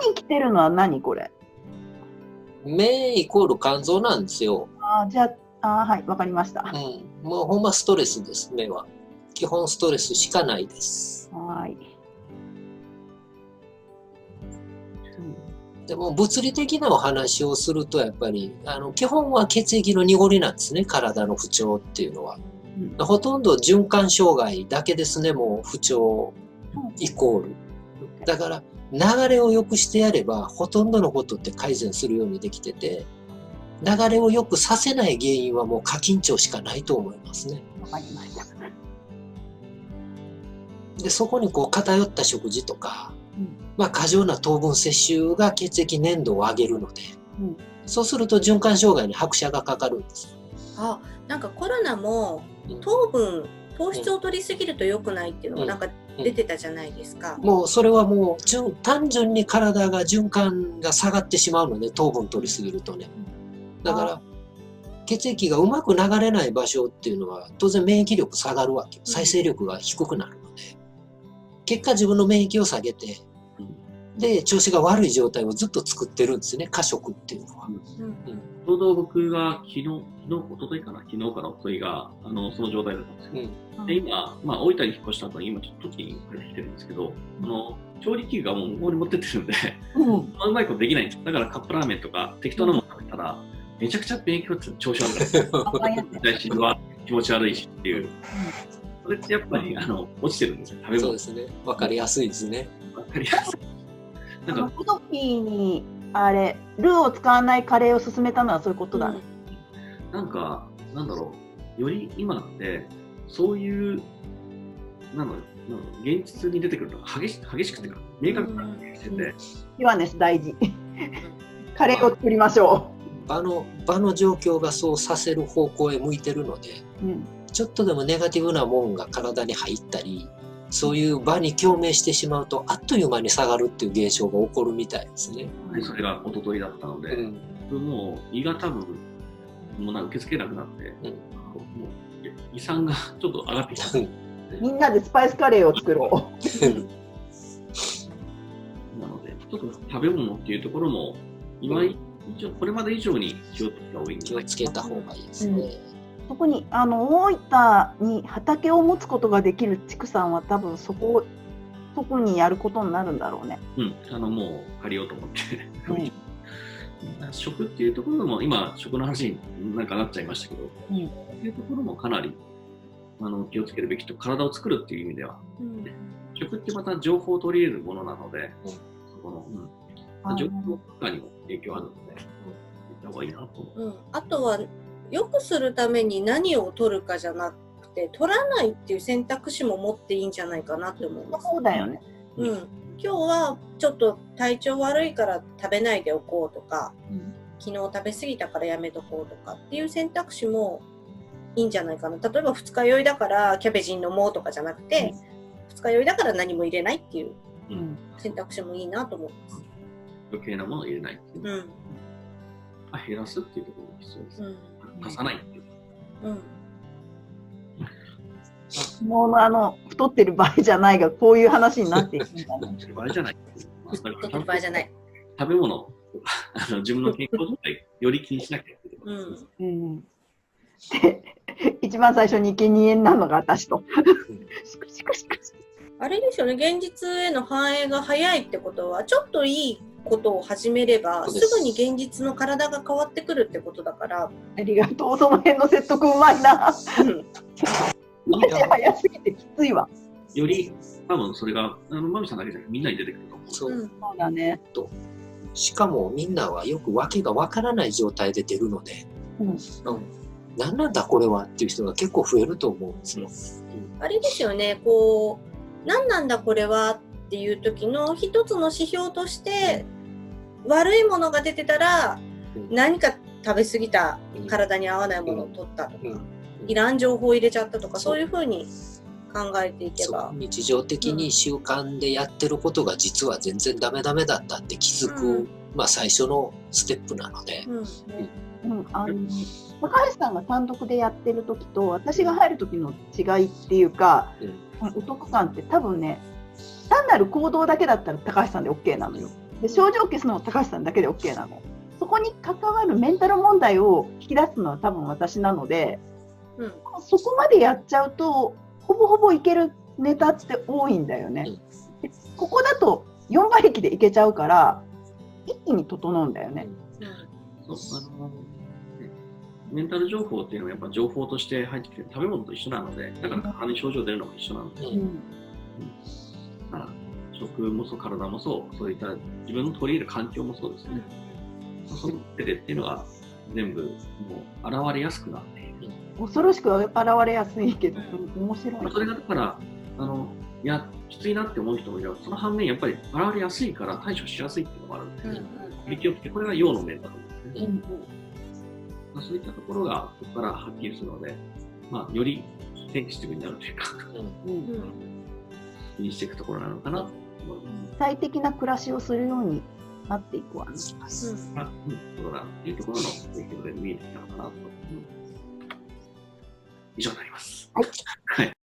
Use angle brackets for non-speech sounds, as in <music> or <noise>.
目に来てるのは何これ？目イコール肝臓なんですよ。あじゃああはいわかりましたうん。もうほんまストレスです、目は。基本ストレスしかないです。はい、でも物理的なお話をするとやっぱりあの基本は血液の濁りなんですね体の不調っていうのは、うんほとんど循環障害だけですねもう不調イコールだから流れを良くしてやればほとんどのことって改善するようにできてて流れを良くさせない原因はもう過緊張しかないと思いますね。わかりました。でそこにこう偏った食事とか、うん。まあ、過剰な糖分摂取が血液粘度を上げるので、うん。そうすると循環障害に拍車がかかるんです。あなんかコロナもうん。糖分糖質を取りすぎると良くないっていうのがうん。なんか出てたじゃないですか。もうそれはもう順単純に体が循環が下がってしまうので糖分取りすぎるとね。だから血液がうまく流れない場所っていうのは当然免疫力下がるわけよ。再生力が低くなるので。結果自分の免疫を下げてで調子が悪い状態をずっと作ってるんですね過食っていうのは。うんちょうど僕が昨日、昨日、一昨日かな？昨日から一昨日が、あの、その状態だったんですよ。うんで、今、まあ、大分に引っ越した後に、今ちょっと栃木に帰ってきてるんですけど、あの、調理器具がもう向こうに持ってってるんで、うんあんまりことできないんですよ。だからカップラーメンとか適当なもの食べたら、めちゃくちゃ免疫力調子悪いんですは気持ち悪いしっていう。それってやっぱり、あの、落ちてるんですよ。食べ物そうで。すね。わかりやすいですね。わかりやすい。なんか、コトキーにあれルーを使わないカレーを勧めたのはそういうことだね、なんか、なんだろう、より今って、そういう、なんだろう、現実に出てくるのが激し激しくてか、明確になってきてて、ピュアネス大事。<laughs> カレーを作りましょ場の場の状況がそうさせる方向へ向いてるので、う、うん、ちょっとでもネガティブなもんが体に入ったり、そういう場に共鳴してしまうと、あっという間に下がるっていう現象が起こるみたいですね。でそれが一昨日だったので、うん。もう胃が多分、もうなんか受け付けなくなって、うんもう胃酸がちょっと上がってきた。みんなでスパイスカレーを作ろ <laughs> なので、ちょっと食べ物っていうところも、今以上、これまで以上に気をつけた方がいい気をつけた方がいいですね。う特にあの大分に畑を持つことができる畜産は多分そこを特にやることになるんだろうね。うん、あの、もう借りようと思って。<laughs> うん。食っていうところも、今、食の話になんかなっちゃいましたけど、うん。っていうところもかなりあの気をつけるべきと、体を作るっていう意味では、うん。食ってまた情報を取り入れるものなので、うん。そこの、うん。あ情報とかにも影響あるので、言った方がいいなと思う。うん。あとは良くするために何を取るかじゃなくて取らないっていう選択肢も持っていいんじゃないかなって思います。そうだよね。うん、今日はちょっと体調悪いから食べないでおこうとか昨日食べ過ぎたからやめとこうとかっていう選択肢もいいんじゃないかな例えば二日酔いだからキャベジン飲もうとかじゃなくて、二日酔いだから何も入れないっていううん選択肢もいいなと思います。余計なものを入れないっていうんあ減らすっていうところが必要です。うん足さないっていう。うん昨日のあの太ってる場合じゃないがこういう話になっていくんだね。それ場合じゃない。まあだから取ってる場合じゃない。食べ物 <laughs> あの自分の健康状態より気にしなきゃいけない。うんうん、で一番最初に生贄になるのが私と。あれですよね現実への反映が早いってことはちょっといいことを始めればすすぐに現実の体が変わってくるってことだから、ありがとうその辺の説得うまいな。うんマジ <laughs> 早すぎてきついわ。より多分それが、あの、マミさんだけじゃなくてみんなに出てくると思う。そううんそうだね。しかもみんなはよく訳がわからない状態で出るので、うんうん、何なんだこれはっていう人が結構増えると思うんですよ。あれですよねこう何なんだこれはっていう時の一つの指標として悪いものが出てたらうん。何か食べ過ぎたうん体に合わないものを取ったとか、うん。いらん情報を入れちゃったとかそう。いうふうに考えていけば。日常的に習慣でやってることが実は全然ダメダメだったって気づく、うん。まあ最初のステップなので、うん。うん、あの高橋さんが単独でやってる時と私が入る時の違いっていうか、お得感って多分ね単なる行動だけだったら高橋さんで OK なのよ。で症状を消すのは高橋さんだけで OK なの。そこに関わるメンタル問題を引き出すのは多分私なので、うんそこまでやっちゃうと、ほぼほぼいけるネタって多いんだよね。でここだと4馬力でいけちゃうから、一気に整うんだよね。そうあのねメンタル情報っていうのはやっぱ情報として入ってきて食べ物と一緒なので、だから体に症状出るのも一緒なので、うんだから食もそう、体もそう、そういった自分の取り入れる環境もそうですね。その手でっていうのが全部もう現れやすくなっている。恐ろしく現れやすいけど、面白い。それがだから、あの、いや、きついなって思う人もいれば、その反面やっぱり現れやすいから対処しやすいっていうのもあるんで、うん影響ってこれが陽の面だと思うんですね。うんまあ、そういったところがここからはっきりするので、まあ、よりセンシティブになるというか、うん気にしていくところなのかな。最適な暮らしをするようになっていくわね。うんまあ、うん、そうだなっていうところの影響で見えてきたのかなと。以上になります。はい <laughs> はい